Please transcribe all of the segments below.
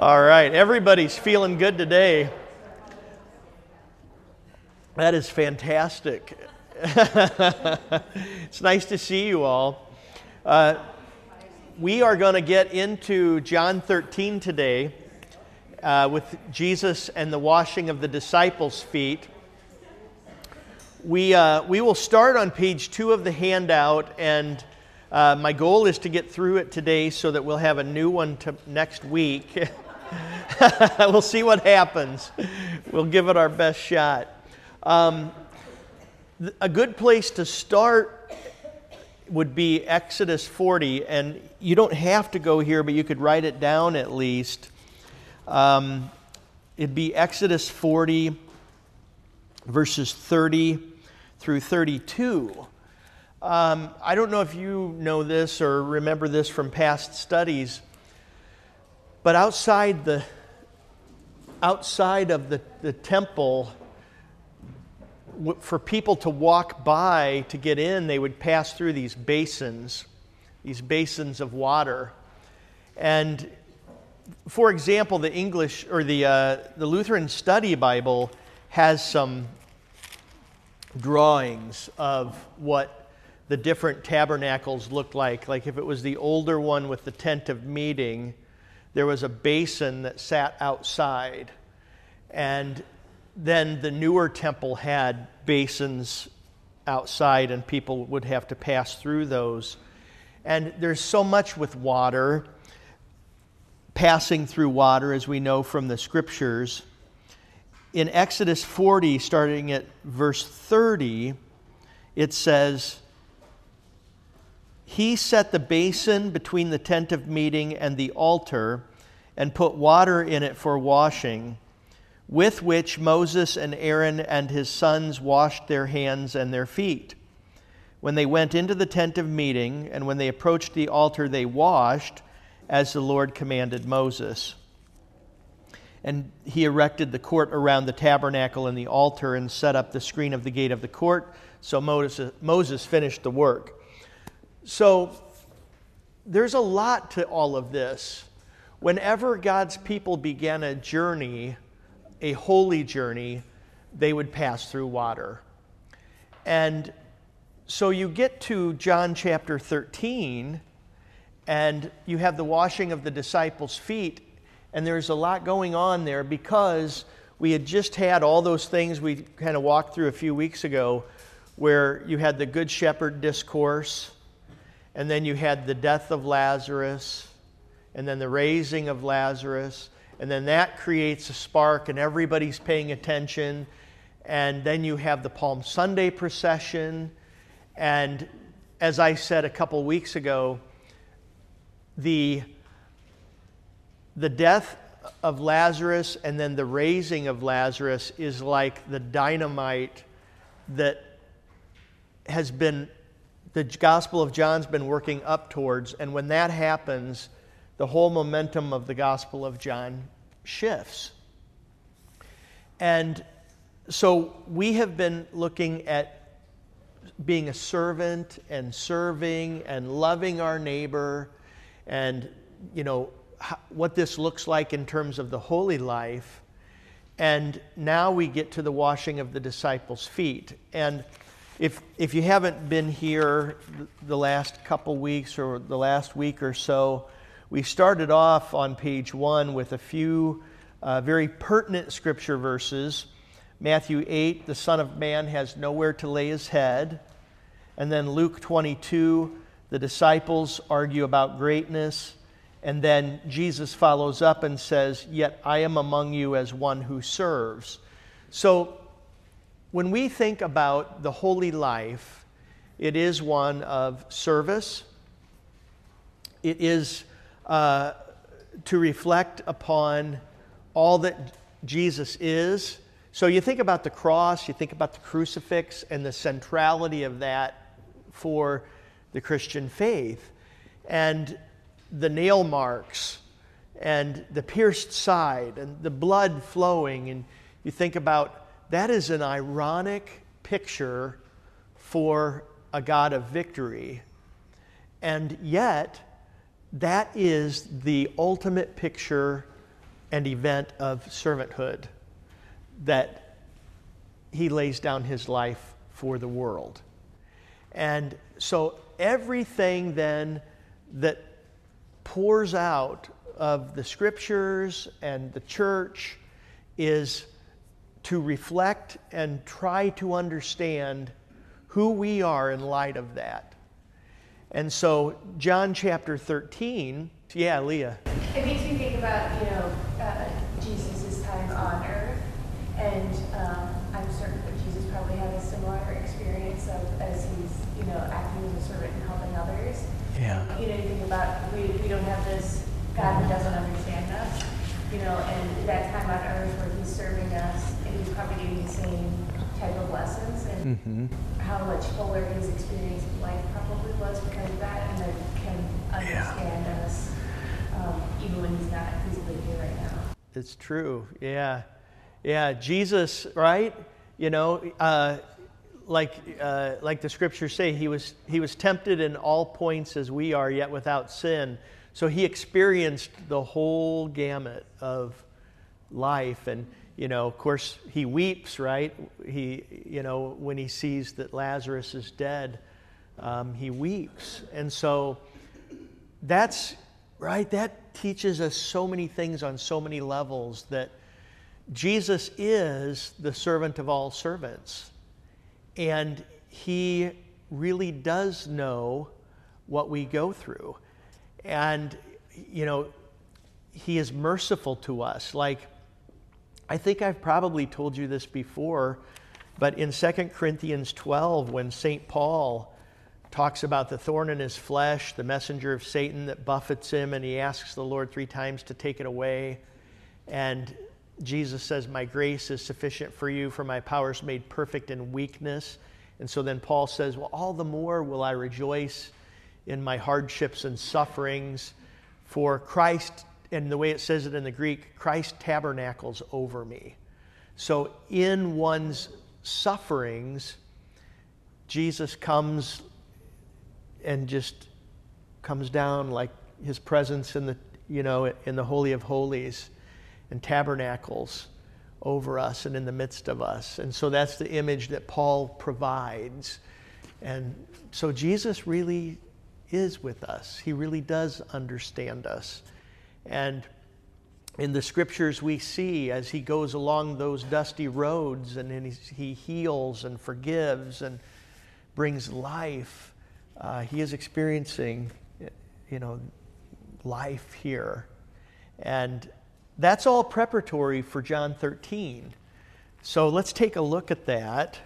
All right, everybody's feeling good today. That is fantastic. it's nice to see you all. Uh, we are going to get into John 13 today uh, with Jesus and the washing of the disciples' feet. We, uh, we will start on page two of the handout, and uh, my goal is to get through it today so that we'll have a new one to next week. we'll see what happens. We'll give it our best shot. Um, a good place to start would be Exodus 40, and you don't have to go here, but you could write it down at least. Um, it'd be Exodus 40, verses 30 through 32. Um, I don't know if you know this or remember this from past studies, but outside the outside of the, the temple, for people to walk by to get in, they would pass through these basins, these basins of water. And for example, the English or the, uh, the Lutheran Study Bible has some drawings of what the different tabernacles looked like. Like if it was the older one with the tent of meeting, there was a basin that sat outside. And then the newer temple had basins outside, and people would have to pass through those. And there's so much with water, passing through water, as we know from the scriptures in Exodus 40, starting at verse 30, it says, He set the basin between the tent of meeting and the altar and put water in it for washing, with which Moses and Aaron and his sons washed their hands and their feet. When they went into the tent of meeting and when they approached the altar, they washed as the Lord commanded Moses and he erected the court around the tabernacle and the altar and set up the screen of the gate of the court. So Moses, Moses finished the work. So there's a lot to all of this. Whenever God's people began a journey, a holy journey, they would pass through water. And so you get to John chapter 13, and you have the washing of the disciples' feet, and there's a lot going on there because we had just had all those things we kind of walked through a few weeks ago where you had the Good Shepherd discourse, and then you had the death of Lazarus, and then the raising of Lazarus, and then that creates a spark, and everybody's paying attention. And then you have the Palm Sunday procession. And as I said a couple weeks ago, the the death of Lazarus and then the raising of Lazarus is like the dynamite that has been, the Gospel of John's been working up towards. And when that happens, the whole momentum of the Gospel of John shifts. And so we have been looking at being a servant and serving and loving our neighbor and, you know, what this looks like in terms of the holy life. And now we get to the washing of the disciples' feet. And if, if you haven't been here the last couple weeks or the last week or so, we started off on page one with a few uh, very pertinent scripture verses. Matthew 8, the Son of Man has nowhere to lay his head. And then Luke 22, the disciples argue about greatness. And then Jesus follows up and says, Yet I am among you as one who serves. So when we think about the holy life, it is one of service. It is uh, to reflect upon all that Jesus is. So you think about the cross, you think about the crucifix, and the centrality of that for the Christian faith. And the nail marks and the pierced side and the blood flowing. And you think about that is an ironic picture for a God of victory. And yet, that is the ultimate picture and event of servanthood that he lays down his life for the world. And so everything then that pours out of the scriptures and the church is to reflect and try to understand who we are in light of that. And so, John chapter 13, yeah, Leah. It makes me think about, you know, uh, Jesus' time on earth, and um, I'm certain that Jesus probably had a similar experience of as he's, you know, acting as a servant and helping others. Yeah. You know, you think about we, we don't have this God who doesn't understand us, you know, and that time on earth where he's serving us he's probably doing the same type of lessons and Mm-hmm. how much fuller his experience of life probably was because of that and then can understand us um, even when he's not physically here right now. It's true. Yeah. Yeah. Jesus, right? You know, uh, like, uh, like the scriptures say, he was, he was tempted in all points as we are, yet without sin. So he experienced the whole gamut of life. And, you know, of course, he weeps, right? He, you know, when he sees that Lazarus is dead, um, he weeps. And so that's, right? That teaches us so many things on so many levels that Jesus is the servant of all servants. And he really does know what we go through. And, you know, he is merciful to us. Like, I think I've probably told you this before, but in 2 Corinthians 12, when St. Paul talks about the thorn in his flesh, the messenger of Satan that buffets him, and he asks the Lord three times to take it away. And Jesus says, My grace is sufficient for you, for my power is made perfect in weakness. And so then Paul says, Well, all the more will I rejoice in my hardships and sufferings, for Christ, and the way it says it in the Greek, Christ tabernacles over me. So in one's sufferings, Jesus comes and just comes down like his presence in the you know in the holy of holies and tabernacles over us and in the midst of us. And so that's the image that paul provides. And so jesus really is with us. He really does understand us and in the scriptures we see as he goes along those dusty roads and he heals and forgives and brings life uh, he is experiencing, you know, life here. And that's all preparatory for John 13. So let's take a look at that.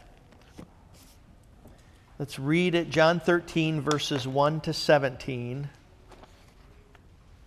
Let's read it, John 13, verses 1 to 17.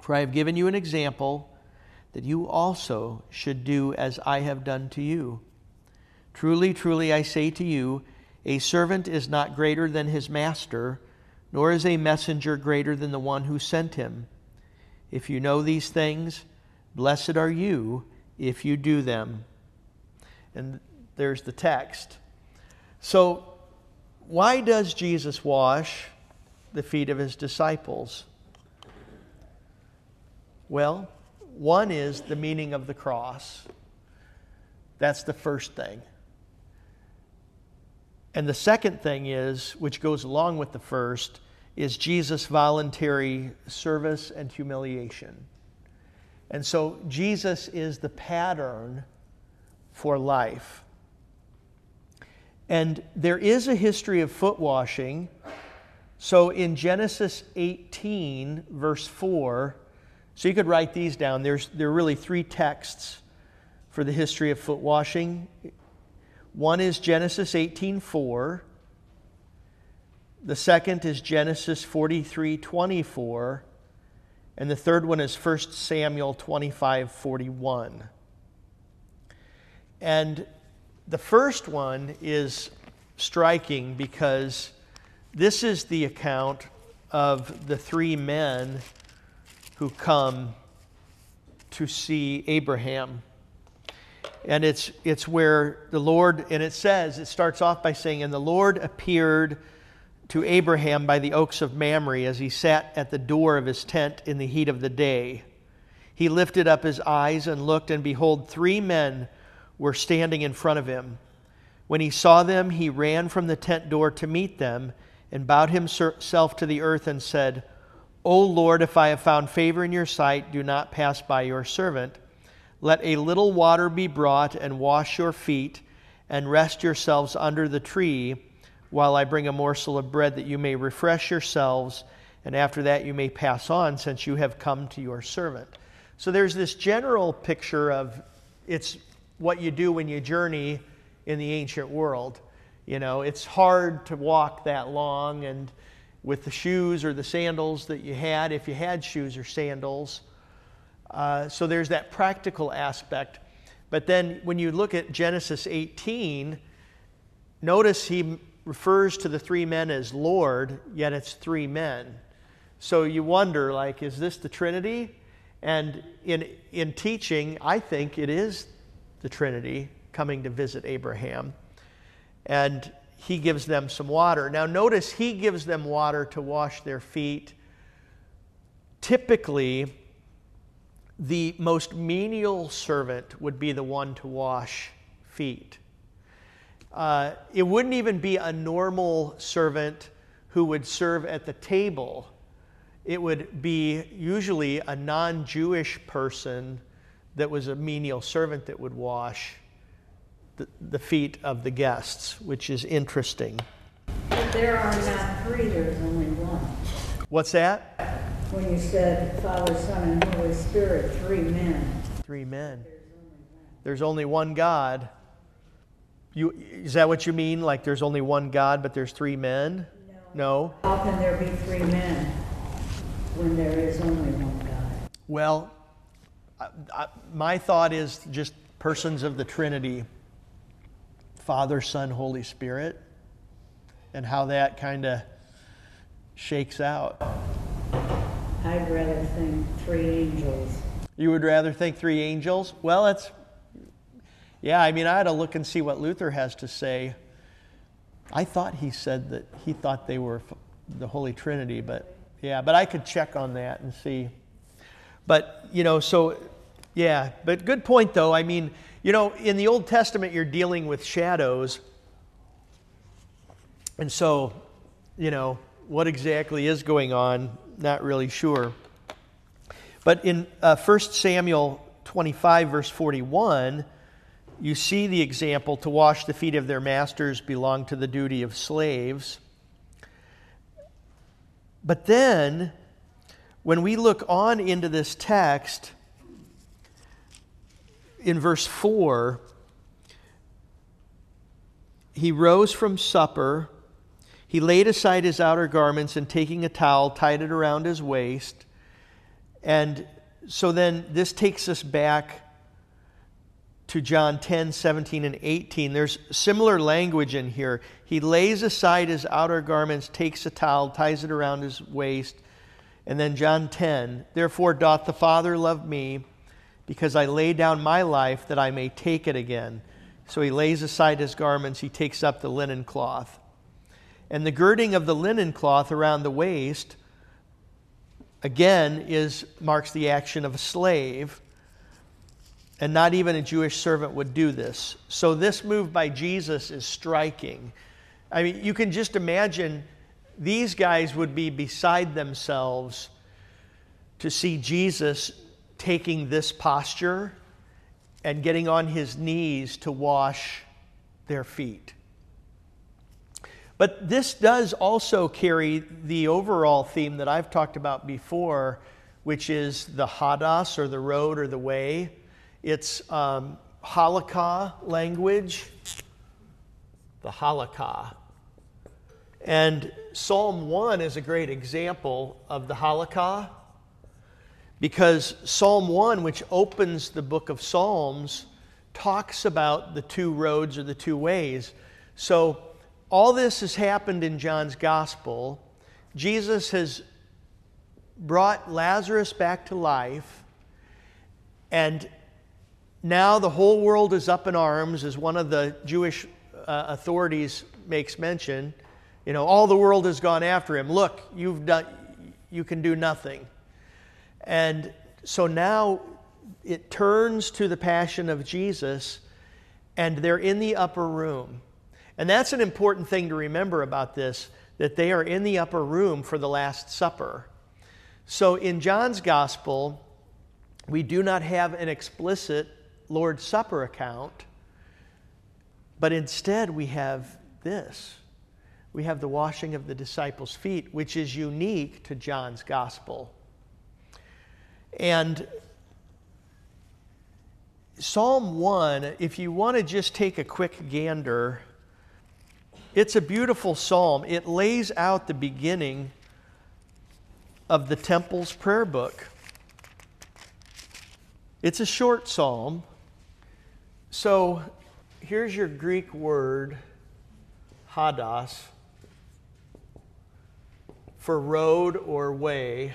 For I have given you an example that you also should do as I have done to you. Truly, truly, I say to you, a servant is not greater than his master, nor is a messenger greater than the one who sent him. If you know these things, blessed are you if you do them. And there's the text. So, why does Jesus wash the feet of his disciples? Well, one is the meaning of the cross. That's the first thing. And the second thing is, which goes along with the first, is Jesus' voluntary service and humiliation. And so Jesus is the pattern for life. And there is a history of foot washing. So in Genesis 18, verse 4, so you could write these down. There's, there are really three texts for the history of foot washing. One is Genesis 18:4. The second is Genesis 43:24. And the third one is 1 Samuel 25 41. And the first one is striking because this is the account of the three men who come to see Abraham. And it's, it's where the Lord, and it says, it starts off by saying, And the Lord appeared to Abraham by the oaks of Mamre as he sat at the door of his tent in the heat of the day. He lifted up his eyes and looked, and behold, three men were standing in front of him. When he saw them, he ran from the tent door to meet them and bowed himself to the earth and said, O Lord, if I have found favor in your sight, do not pass by your servant. Let a little water be brought and wash your feet and rest yourselves under the tree while I bring a morsel of bread that you may refresh yourselves, and after that you may pass on, since you have come to your servant. So there's this general picture of it's what you do when you journey in the ancient world. You know, it's hard to walk that long, and with the shoes or the sandals that you had, if you had shoes or sandals. Uh, so there's that practical aspect. But then when you look at Genesis 18, notice he refers to the three men as Lord, yet it's three men. So you wonder, like, is this the Trinity? And in, in teaching, I think it is the Trinity coming to visit Abraham. And he gives them some water. Now, notice he gives them water to wash their feet. Typically, the most menial servant would be the one to wash feet. Uh, it wouldn't even be a normal servant who would serve at the table. It would be usually a non Jewish person that was a menial servant that would wash the, the feet of the guests, which is interesting. But there are not three, there's only one. What's that? When you said Father, Son, and Holy Spirit, three men. Three men. There's only one God. You, is that what you mean? Like there's only one God, but there's three men? No. How can there be three men when there is only one God? Well, I, I, my thought is just persons of the Trinity Father, Son, Holy Spirit, and how that kind of shakes out. I'd rather think three angels. You would rather think three angels? Well, that's yeah, I mean, I had to look and see what Luther has to say. I thought he said that he thought they were the Holy Trinity, but yeah, but I could check on that and see. But, you know, so yeah, but good point though. I mean, you know, in the Old Testament, you're dealing with shadows. And so, you know, what exactly is going on? Not really sure. But in uh, 1 Samuel 25, verse 41, you see the example to wash the feet of their masters belong to the duty of slaves. But then, when we look on into this text, in verse 4, he rose from supper. He laid aside his outer garments and taking a towel, tied it around his waist. And so then this takes us back to John 10, 17, and 18. There's similar language in here. He lays aside his outer garments, takes a towel, ties it around his waist. And then John 10, therefore doth the Father love me, because I lay down my life that I may take it again. So he lays aside his garments, he takes up the linen cloth. And the girding of the linen cloth around the waist, again, is, marks the action of a slave. And not even a Jewish servant would do this. So this move by Jesus is striking. I mean, you can just imagine these guys would be beside themselves to see Jesus taking this posture and getting on his knees to wash their feet. But this does also carry the overall theme that I've talked about before, which is the hodos or the road or the way. It's um, halakha language, the halakha. And Psalm 1 is a great example of the halakha. Because Psalm 1, which opens the book of Psalms, talks about the two roads or the two ways. So, all this has happened in John's gospel. Jesus has brought Lazarus back to life, and now the whole world is up in arms, as one of the Jewish uh, authorities makes mention. You know, all the world has gone after him. Look, you've done, you can do nothing. And so now it turns to the passion of Jesus, and they're in the upper room. And that's an important thing to remember about this that they are in the upper room for the Last Supper. So in John's Gospel, we do not have an explicit Lord's Supper account, but instead we have this. We have the washing of the disciples' feet, which is unique to John's Gospel. And Psalm 1, if you want to just take a quick gander, it's a beautiful psalm. It lays out the beginning of the temple's prayer book. It's a short psalm. So here's your Greek word, hodos, for road or way.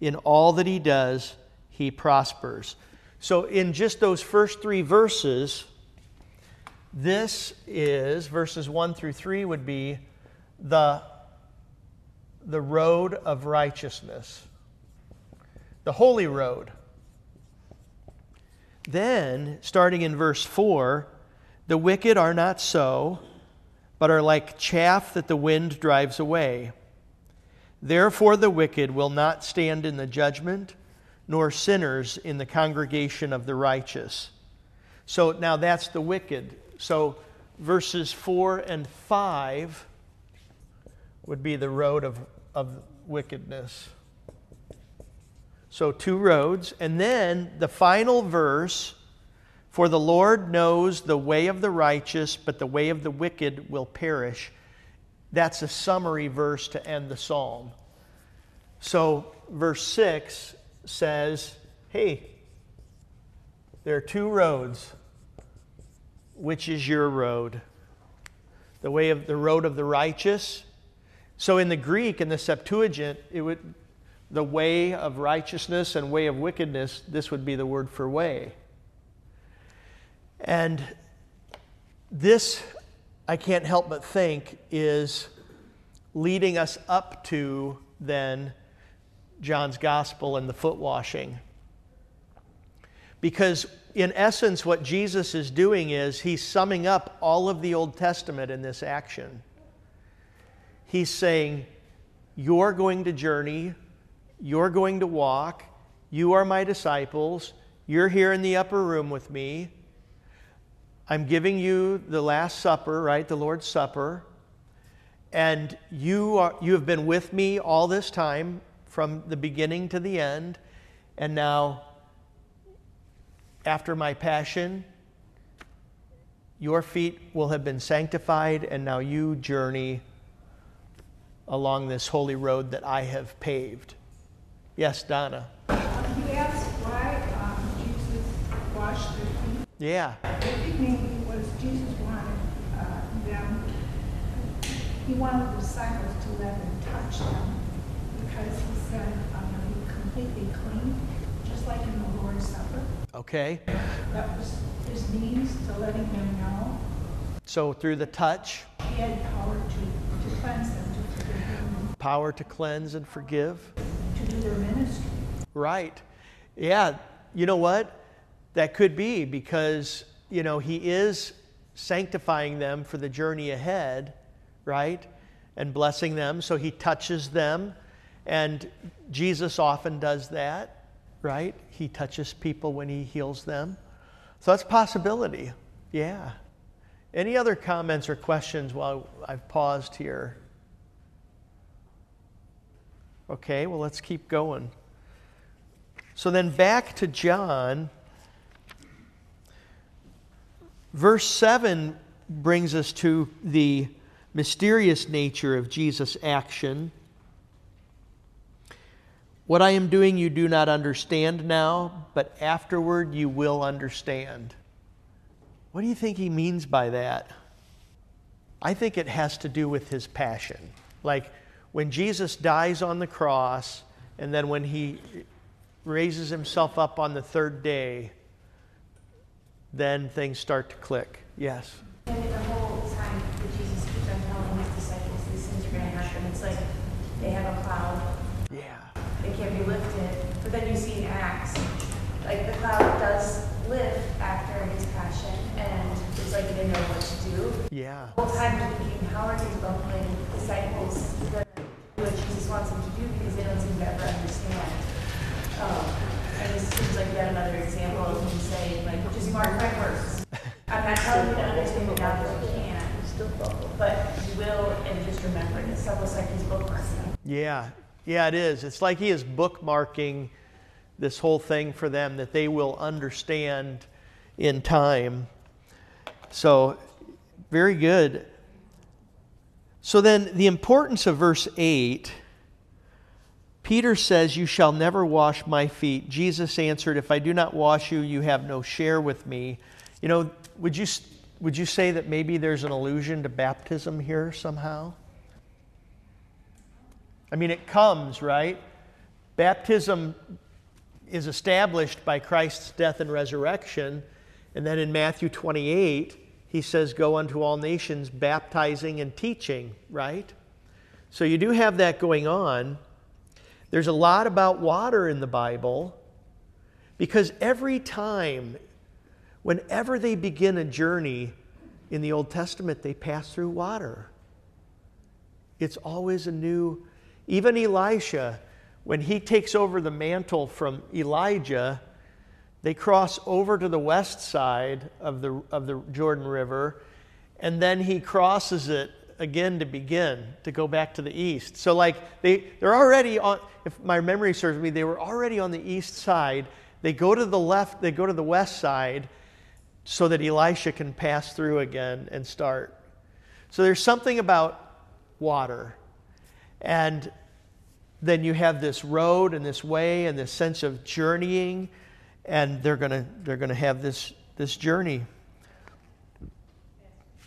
in all that he does, he prospers. So, in just those first three verses, this is verses 1 through 3 would be the, the road of righteousness, the holy road. Then, starting in verse 4, the wicked are not so, but are like chaff that the wind drives away. Therefore, the wicked will not stand in the judgment, nor sinners in the congregation of the righteous. So now that's the wicked. So verses 4 and 5 would be the road of, of wickedness. So two roads. And then the final verse For the Lord knows the way of the righteous, but the way of the wicked will perish. That's a summary verse to end the psalm. So, verse 6 says, Hey, there are two roads. Which is your road? The way of the road of the righteous. So in the Greek, in the Septuagint, it would the way of righteousness and way of wickedness, this would be the word for way. And this I can't help but think is leading us up to then John's gospel and the foot washing. Because, in essence, what Jesus is doing is he's summing up all of the Old Testament in this action. He's saying, You're going to journey, you're going to walk, you are my disciples, you're here in the upper room with me. I'm giving you the Last Supper, right? The Lord's Supper. And you, are, you have been with me all this time from the beginning to the end. And now, after my passion, your feet will have been sanctified, and now you journey along this holy road that I have paved. Yes, Donna. You asked why um, Jesus washed their feet. Yeah. I think maybe was Jesus wanted uh, them, he wanted the disciples to let him touch them because he said, I'm going to be completely clean, just like in the Lord's Supper. Okay. That was his means to letting them know So through the touch, he had power to, to cleanse them, to forgive them, power to cleanse and forgive. to do their ministry. Right. Yeah. You know what? That could be because, you know, he is sanctifying them for the journey ahead, right? And blessing them. So he touches them. And Jesus often does that, right? He touches people when he heals them. So that's possibility. Yeah. Any other comments or questions while I've paused here? Okay, well, let's keep going. So then back to John. Verse 7 brings us to the mysterious nature of Jesus' action. What I am doing you do not understand now, but afterward you will understand. What do you think he means by that? I think it has to do with his passion. Like when Jesus dies on the cross, and then when he raises himself up on the third day, then things start to click. Yes. And the whole time that Jesus keeps on telling his disciples these things are going to happen, it's like they have a cloud, Yeah. they can't be lifted. But then you see in Acts, like the cloud does lift after his passion, and it's like they didn't know what to do. Yeah. The whole time thinking, how are these bumbling disciples going to do what Jesus wants them to do because they don't seem to ever understand. Um, and this seems like yet another example of him saying, like, words. I'm not telling you to understand it now that you can, but you will, and just remember it. It's almost like he's bookmarking. Yeah. Yeah, it is. It's like he is bookmarking this whole thing for them that they will understand in time. So, very good. So, then the importance of verse 8 Peter says, You shall never wash my feet. Jesus answered, If I do not wash you, you have no share with me. You know, would you, would you say that maybe there's an allusion to baptism here somehow? I mean, it comes, right? Baptism is established by Christ's death and resurrection. And then in Matthew 28, he says, Go unto all nations, baptizing and teaching, right? So you do have that going on. There's a lot about water in the Bible because every time, whenever they begin a journey in the Old Testament, they pass through water. It's always a new, even Elisha, when he takes over the mantle from Elijah, they cross over to the west side of the, of the Jordan River, and then he crosses it again to begin to go back to the east. So, like, they, they're already on, if my memory serves me, they were already on the east side. They go to the left, they go to the west side so that Elisha can pass through again and start. So, there's something about water. And then you have this road and this way and this sense of journeying, and they're going to they're to have this, this journey.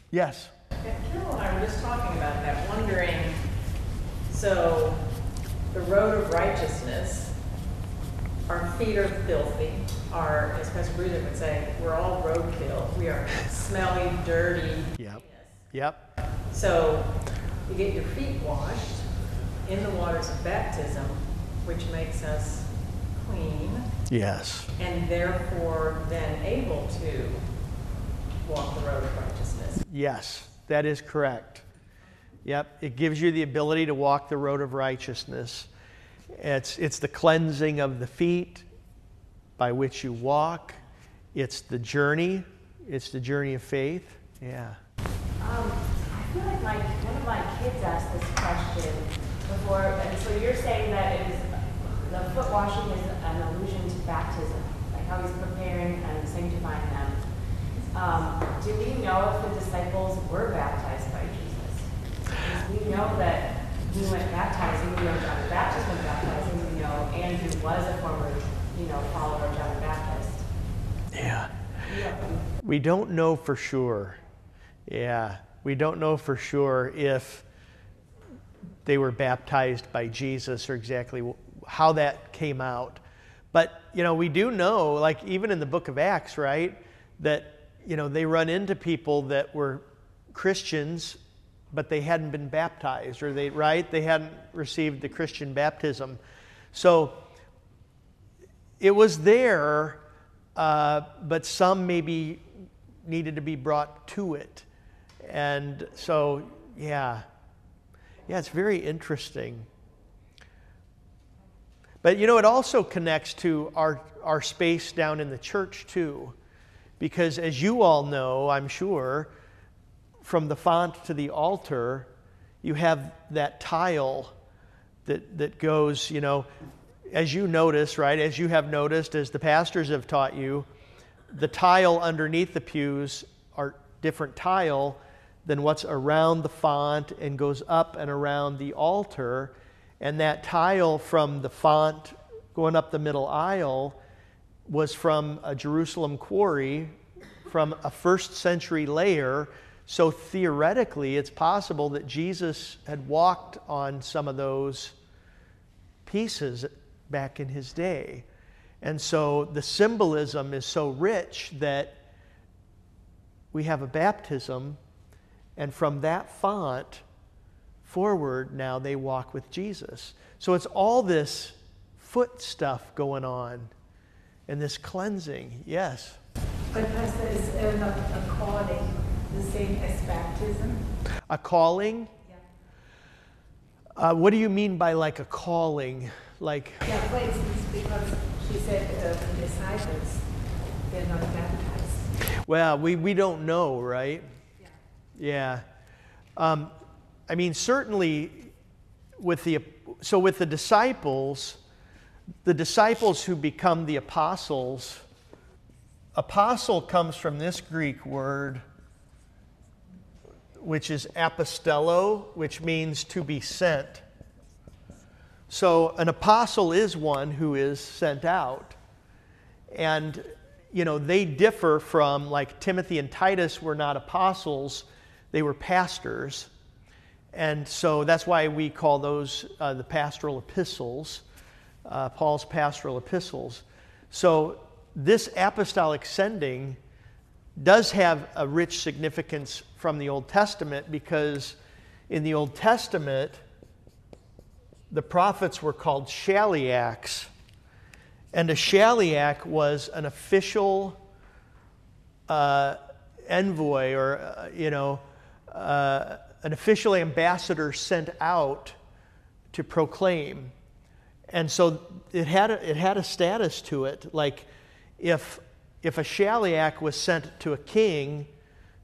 Yes? Yeah, Carol and I were just talking about that, wondering, so the road of righteousness, our feet are filthy, our, as Pastor Bruder would say, we're all roadkill. We are smelly, dirty. Yep. Yep. So you get your feet washed in the waters of baptism, which makes us clean Yes. and therefore then able to walk the road of righteousness. Yes, that is correct. Yep, it gives you the ability to walk the road of righteousness. It's, it's the cleansing of the feet by which you walk, it's the journey, it's the journey of faith. Yeah. Um, I feel like my, one of my kids asked this question before, and so you're saying that it is, the foot washing is an allusion to baptism, like how he's preparing and sanctifying. Um, do we know if the disciples were baptized by Jesus? we know that he went baptizing, we know John the Baptist went baptizing, we know Andrew was a former, you know, follower of John the Baptist. Yeah. Yeah. We don't know for sure. Yeah, we don't know for sure if they were baptized by Jesus or exactly how that came out. But, you know, we do know, like even in the book of Acts, right, that, you know, they run into people that were Christians, but they hadn't been baptized, or they, right, they hadn't received the Christian baptism. So it was there, uh, but some maybe needed to be brought to it. And so, yeah. Yeah, it's very interesting. But you know, it also connects to our, our space down in the church, too. Because as you all know, I'm sure, from the font to the altar, you have that tile that, that goes, you know, as you notice, right, as you have noticed, as the pastors have taught you, the tile underneath the pews are different tile than what's around the font and goes up and around the altar. And that tile from the font going up the middle aisle was from a Jerusalem quarry from a first century layer. So theoretically, it's possible that Jesus had walked on some of those pieces back in his day. And so the symbolism is so rich that we have a baptism, and from that font forward, now they walk with Jesus. So it's all this foot stuff going on and this cleansing. Yes. But Pastor, is not a calling the same as baptism? A calling? Yeah. Uh, what do you mean by like a calling? Like, Yeah, for instance, because she said uh, the disciples, they're not baptized. well, we, we don't know, right? Yeah. Yeah. Um, I mean, certainly with the, so with the disciples, the disciples who become the apostles, apostle comes from this Greek word, which is apostello, which means to be sent. So an apostle is one who is sent out. And, you know, they differ from, like, Timothy and Titus were not apostles, they were pastors. And so that's why we call those uh, the pastoral epistles, uh, Paul's pastoral epistles. So this apostolic sending does have a rich significance from the Old Testament because in the Old Testament, the prophets were called shaliachs. And a shaliach was an official uh, envoy or, uh, you know, uh, an official ambassador sent out to proclaim. And so it had a, it had a status to it. Like if, if a shaliach was sent to a king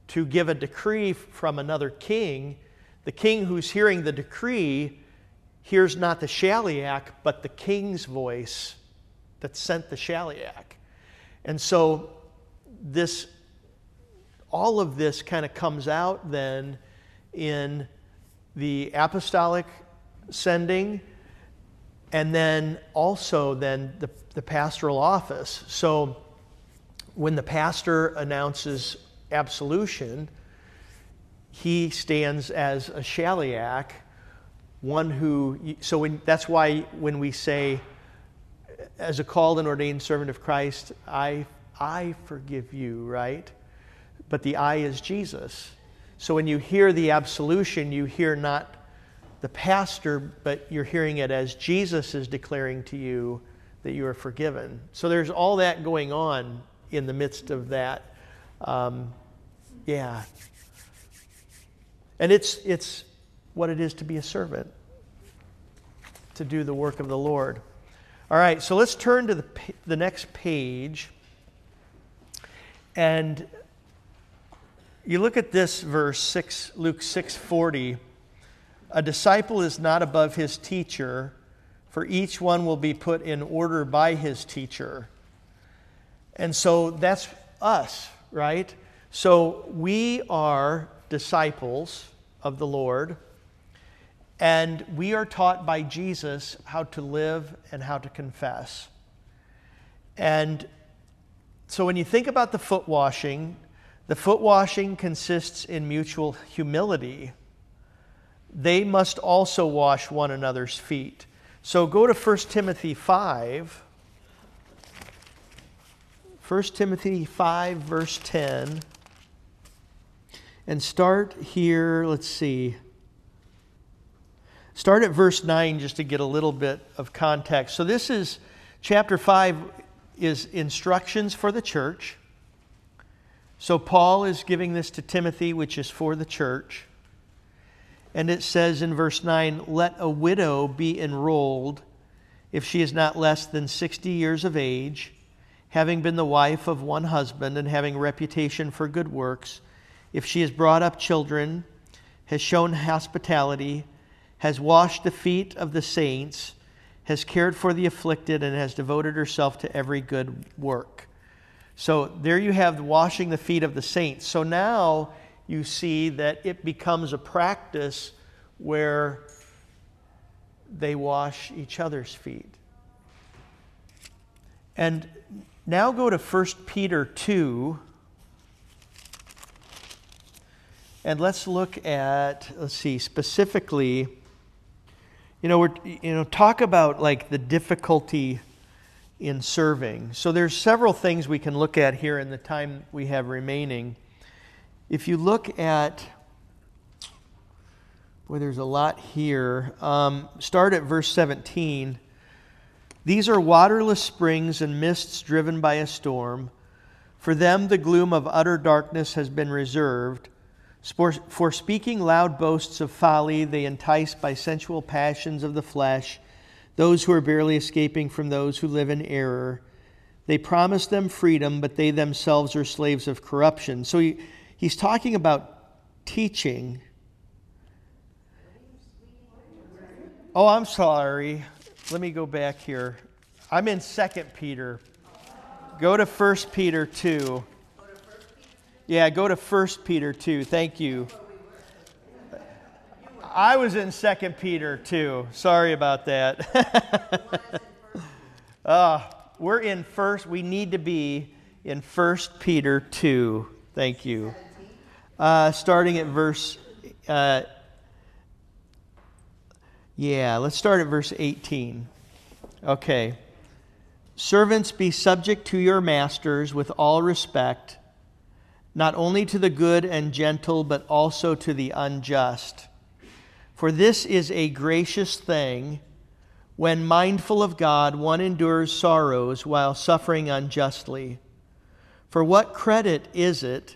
to give a decree from another king, the king who's hearing the decree hears not the shaliach, but the king's voice that sent the shaliach. And so this all of this kind of comes out then in the apostolic sending and then also then the, the pastoral office so when the pastor announces absolution he stands as a shaliach one who so when, that's why when we say as a called and ordained servant of christ i i forgive you right but the I is Jesus. So when you hear the absolution, you hear not the pastor, but you're hearing it as Jesus is declaring to you that you are forgiven. So there's all that going on in the midst of that. Um, yeah. And it's, it's what it is to be a servant, to do the work of the Lord. All right, so let's turn to the, the next page. And you look at this verse 6 Luke 6:40 a disciple is not above his teacher for each one will be put in order by his teacher. And so that's us right? So we are disciples of the Lord and we are taught by Jesus how to live and how to confess. And so when you think about the foot washing the foot washing consists in mutual humility. They must also wash one another's feet. So go to 1 Timothy 5. 1 Timothy 5, verse 10. And start here, let's see. Start at verse 9 just to get a little bit of context. So this is chapter 5 is instructions for the church. So Paul is giving this to Timothy, which is for the church. And it says in verse 9, Let a widow be enrolled if she is not less than 60 years of age, having been the wife of one husband and having reputation for good works, if she has brought up children, has shown hospitality, has washed the feet of the saints, has cared for the afflicted, and has devoted herself to every good work. So there you have washing the feet of the saints. So now you see that it becomes a practice where they wash each other's feet. And now go to 1 Peter 2. And let's look at, let's see, specifically, you know, we're, you know, talk about like the difficulty in serving. So there's several things we can look at here in the time we have remaining. If you look at, boy, there's a lot here. Um, start at verse 17. These are waterless springs and mists driven by a storm. For them, the gloom of utter darkness has been reserved. For, speaking loud boasts of folly, they entice by sensual passions of the flesh those who are barely escaping from those who live in error. They promise them freedom, but they themselves are slaves of corruption. So he's talking about teaching. Oh, I'm sorry. Let me go back here. I'm in 2 Peter. Go to 1 Peter 2. Yeah, go to 1 Peter 2. Thank you. I was in Second Peter 2. Sorry about that. uh, we're in first. We need to be in First Peter two. Thank you. Uh, starting at verse. Uh, yeah, let's start at verse 18. Okay. Servants, be subject to your masters with all respect, not only to the good and gentle, but also to the unjust. For this is a gracious thing when, mindful of God, one endures sorrows while suffering unjustly. For what credit is it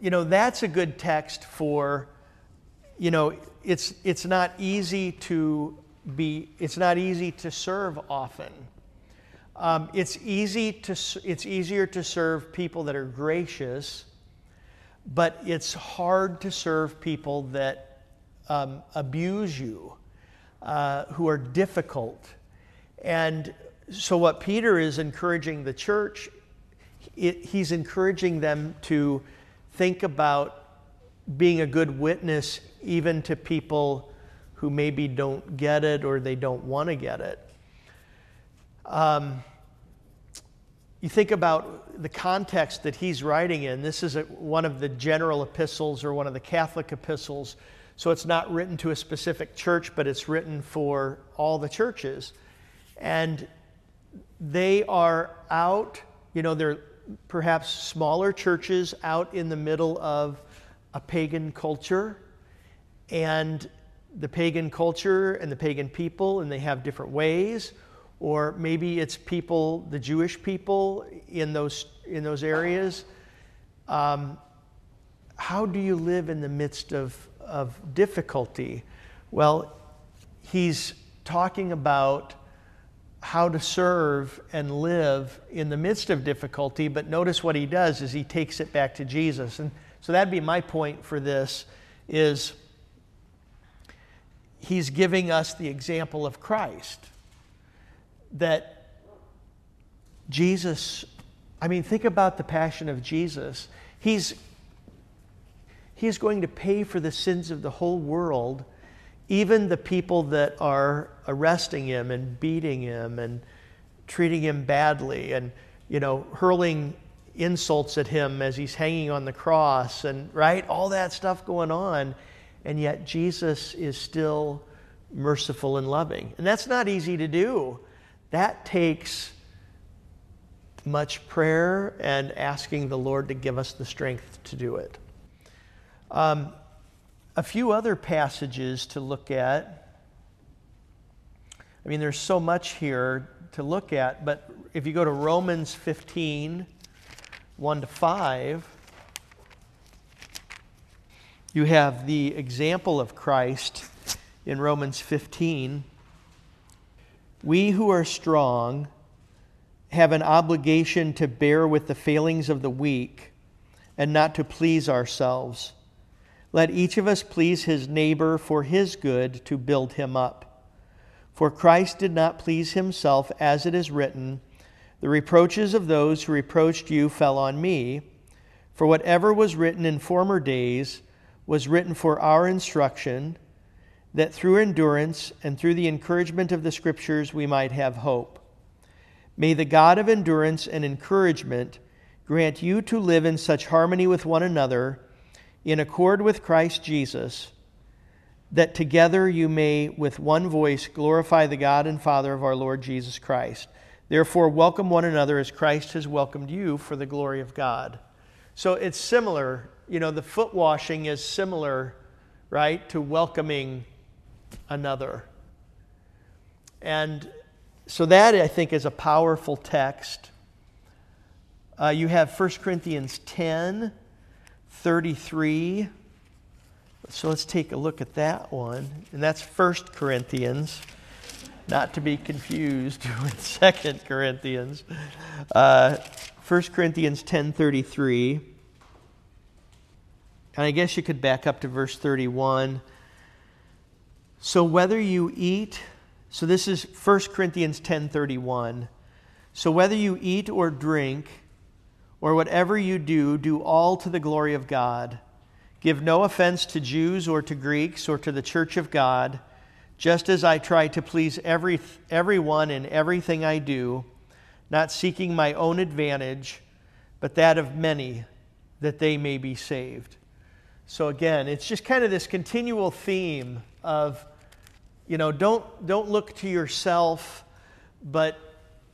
you know, that's a good text for, you know, it's, it's not easy to be, it's not easy to serve often. Um, it's easy to it's easier to serve people that are gracious, but it's hard to serve people that um, abuse you, uh, who are difficult. And so, what Peter is encouraging the church, it, he's encouraging them to think about being a good witness even to people who maybe don't get it or they don't want to get it. Um, you think about the context that he's writing in. This is a, one of the general epistles or one of the Catholic epistles. So it's not written to a specific church, but it's written for all the churches. And they are out, you know, they're perhaps smaller churches out in the middle of a pagan culture. And the pagan culture and the pagan people, and they have different ways. Or maybe it's people, the Jewish people in those, in those areas. Um, how do you live in the midst of, of difficulty? Well, he's talking about how to serve and live in the midst of difficulty, but notice what he does is he takes it back to Jesus. And so that'd be my point for this is he's giving us the example of Christ. That Jesus, I mean, think about the passion of Jesus. He's, he's going to pay for the sins of the whole world, even the people that are arresting him and beating him and treating him badly and, you know, hurling insults at him as he's hanging on the cross and, right? All that stuff going on. And yet Jesus is still merciful and loving. And that's not easy to do. That takes much prayer and asking the Lord to give us the strength to do it. Um, a few other passages to look at. I mean, there's so much here to look at, but if you go to Romans 15, 1 to 5, you have the example of Christ in Romans 15. We who are strong have an obligation to bear with the failings of the weak and not to please ourselves. Let each of us please his neighbor for his good to build him up. For Christ did not please himself, as it is written, The reproaches of those who reproached you fell on me. For whatever was written in former days was written for our instruction, that through endurance and through the encouragement of the Scriptures we might have hope. May the God of endurance and encouragement grant you to live in such harmony with one another, in accord with Christ Jesus, that together you may with one voice glorify the God and Father of our Lord Jesus Christ. Therefore, welcome one another as Christ has welcomed you for the glory of God. So it's similar, you know, the foot washing is similar, right, to welcoming another. And so that, I think, is a powerful text. Uh, you have 1 Corinthians 10 33. So let's take a look at that one. And that's 1 Corinthians, not to be confused with 2 Corinthians. Uh, 1 Corinthians 10 33. And I guess you could back up to verse 31. So whether you eat, so this is 1 Corinthians 10:31. So whether you eat or drink or whatever you do, do all to the glory of God. Give no offense to Jews or to Greeks or to the church of God, just as I try to please every, everyone in everything I do, not seeking my own advantage, but that of many, that they may be saved. So again, it's just kind of this continual theme of, you know, don't, don't look to yourself, but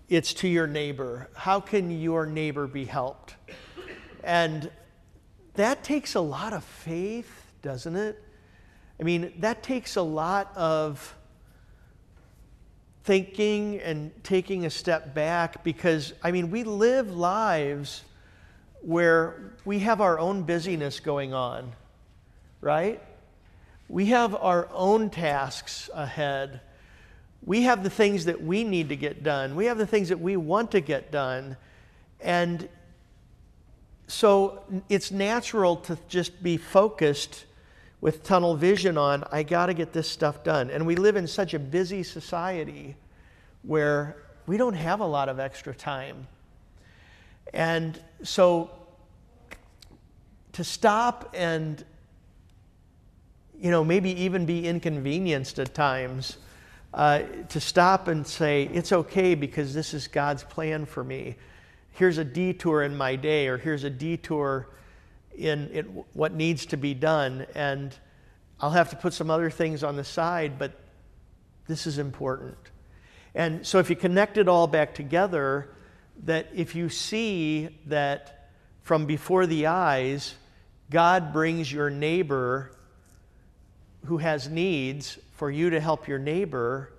it's to your neighbor. How can your neighbor be helped? And that takes a lot of faith, doesn't it? I mean, that takes a lot of thinking and taking a step back because, I mean, we live lives where we have our own busyness going on, right? We have our own tasks ahead. We have the things that we need to get done, we have the things that we want to get done. And so it's natural to just be focused with tunnel vision on, I got to get this stuff done. And we live in such a busy society where we don't have a lot of extra time. And so to stop and, you know, maybe even be inconvenienced at times, uh, to stop and say, it's okay because this is God's plan for me. Here's a detour in my day, or here's a detour in, in what needs to be done. And I'll have to put some other things on the side, but this is important. And so if you connect it all back together, that if you see that from before the eyes, God brings your neighbor who has needs for you to help your neighbor,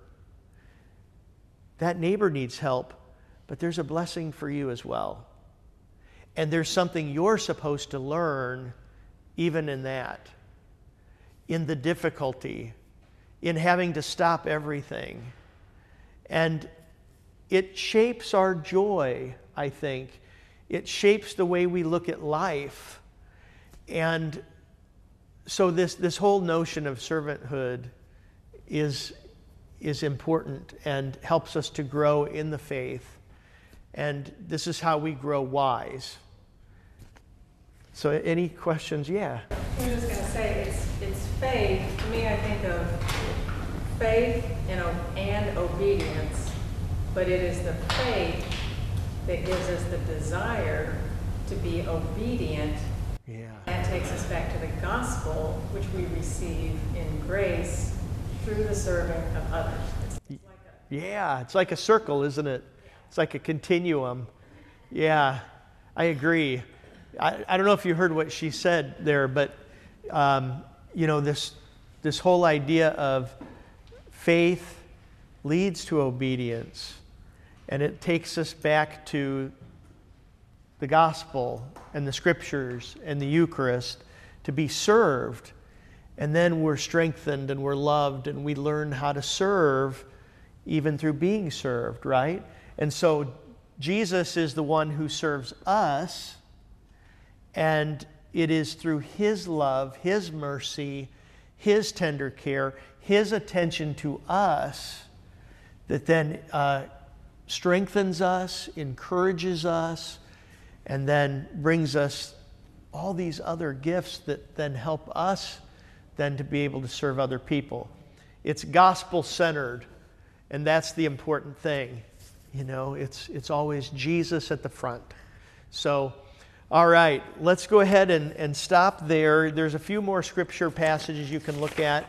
that neighbor needs help, but there's a blessing for you as well. And there's something you're supposed to learn even in that, in the difficulty, in having to stop everything. And it shapes our joy, I think. It shapes the way we look at life. And so this, this whole notion of servanthood is, is important and helps us to grow in the faith. And this is how we grow wise. So, any questions? Yeah. I was just going to say, it's, it's faith. To me, I think of faith you know, and obedience, but it is the faith that gives us the desire to be obedient. Yeah. That takes us back to the gospel, which we receive in grace through the serving of others. It's, like a, Yeah, it's like a circle, isn't it? It's like a continuum. Yeah, I agree. I, I don't know if you heard what she said there, but um, you know this this whole idea of faith leads to obedience, and it takes us back to the gospel and the scriptures and the Eucharist to be served, and then we're strengthened and we're loved, and we learn how to serve even through being served, right? And so Jesus is the one who serves us and it is through His love, His mercy, His tender care, His attention to us that then uh, strengthens us, encourages us, and then brings us all these other gifts that then help us then to be able to serve other people. It's gospel centered, and that's the important thing. You know, it's, it's always Jesus at the front. So, all right, let's go ahead and, and stop there. There's a few more scripture passages you can look at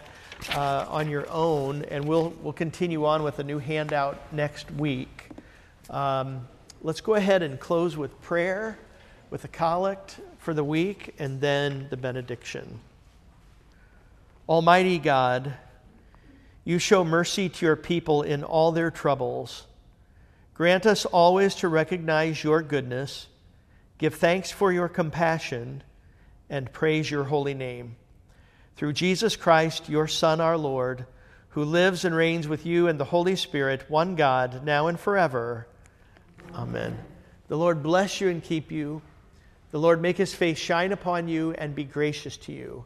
uh, on your own, and we'll, we'll continue on with a new handout next week. Um, let's go ahead and close with prayer, with a collect for the week, and then the benediction. Almighty God, you show mercy to your people in all their troubles. Grant us always to recognize your goodness Give thanks for your compassion and praise your holy name. Through Jesus Christ, your Son, our Lord, who lives and reigns with you and the Holy Spirit, one God, now and forever. Amen. The Lord bless you and keep you. The Lord make his face shine upon you and be gracious to you.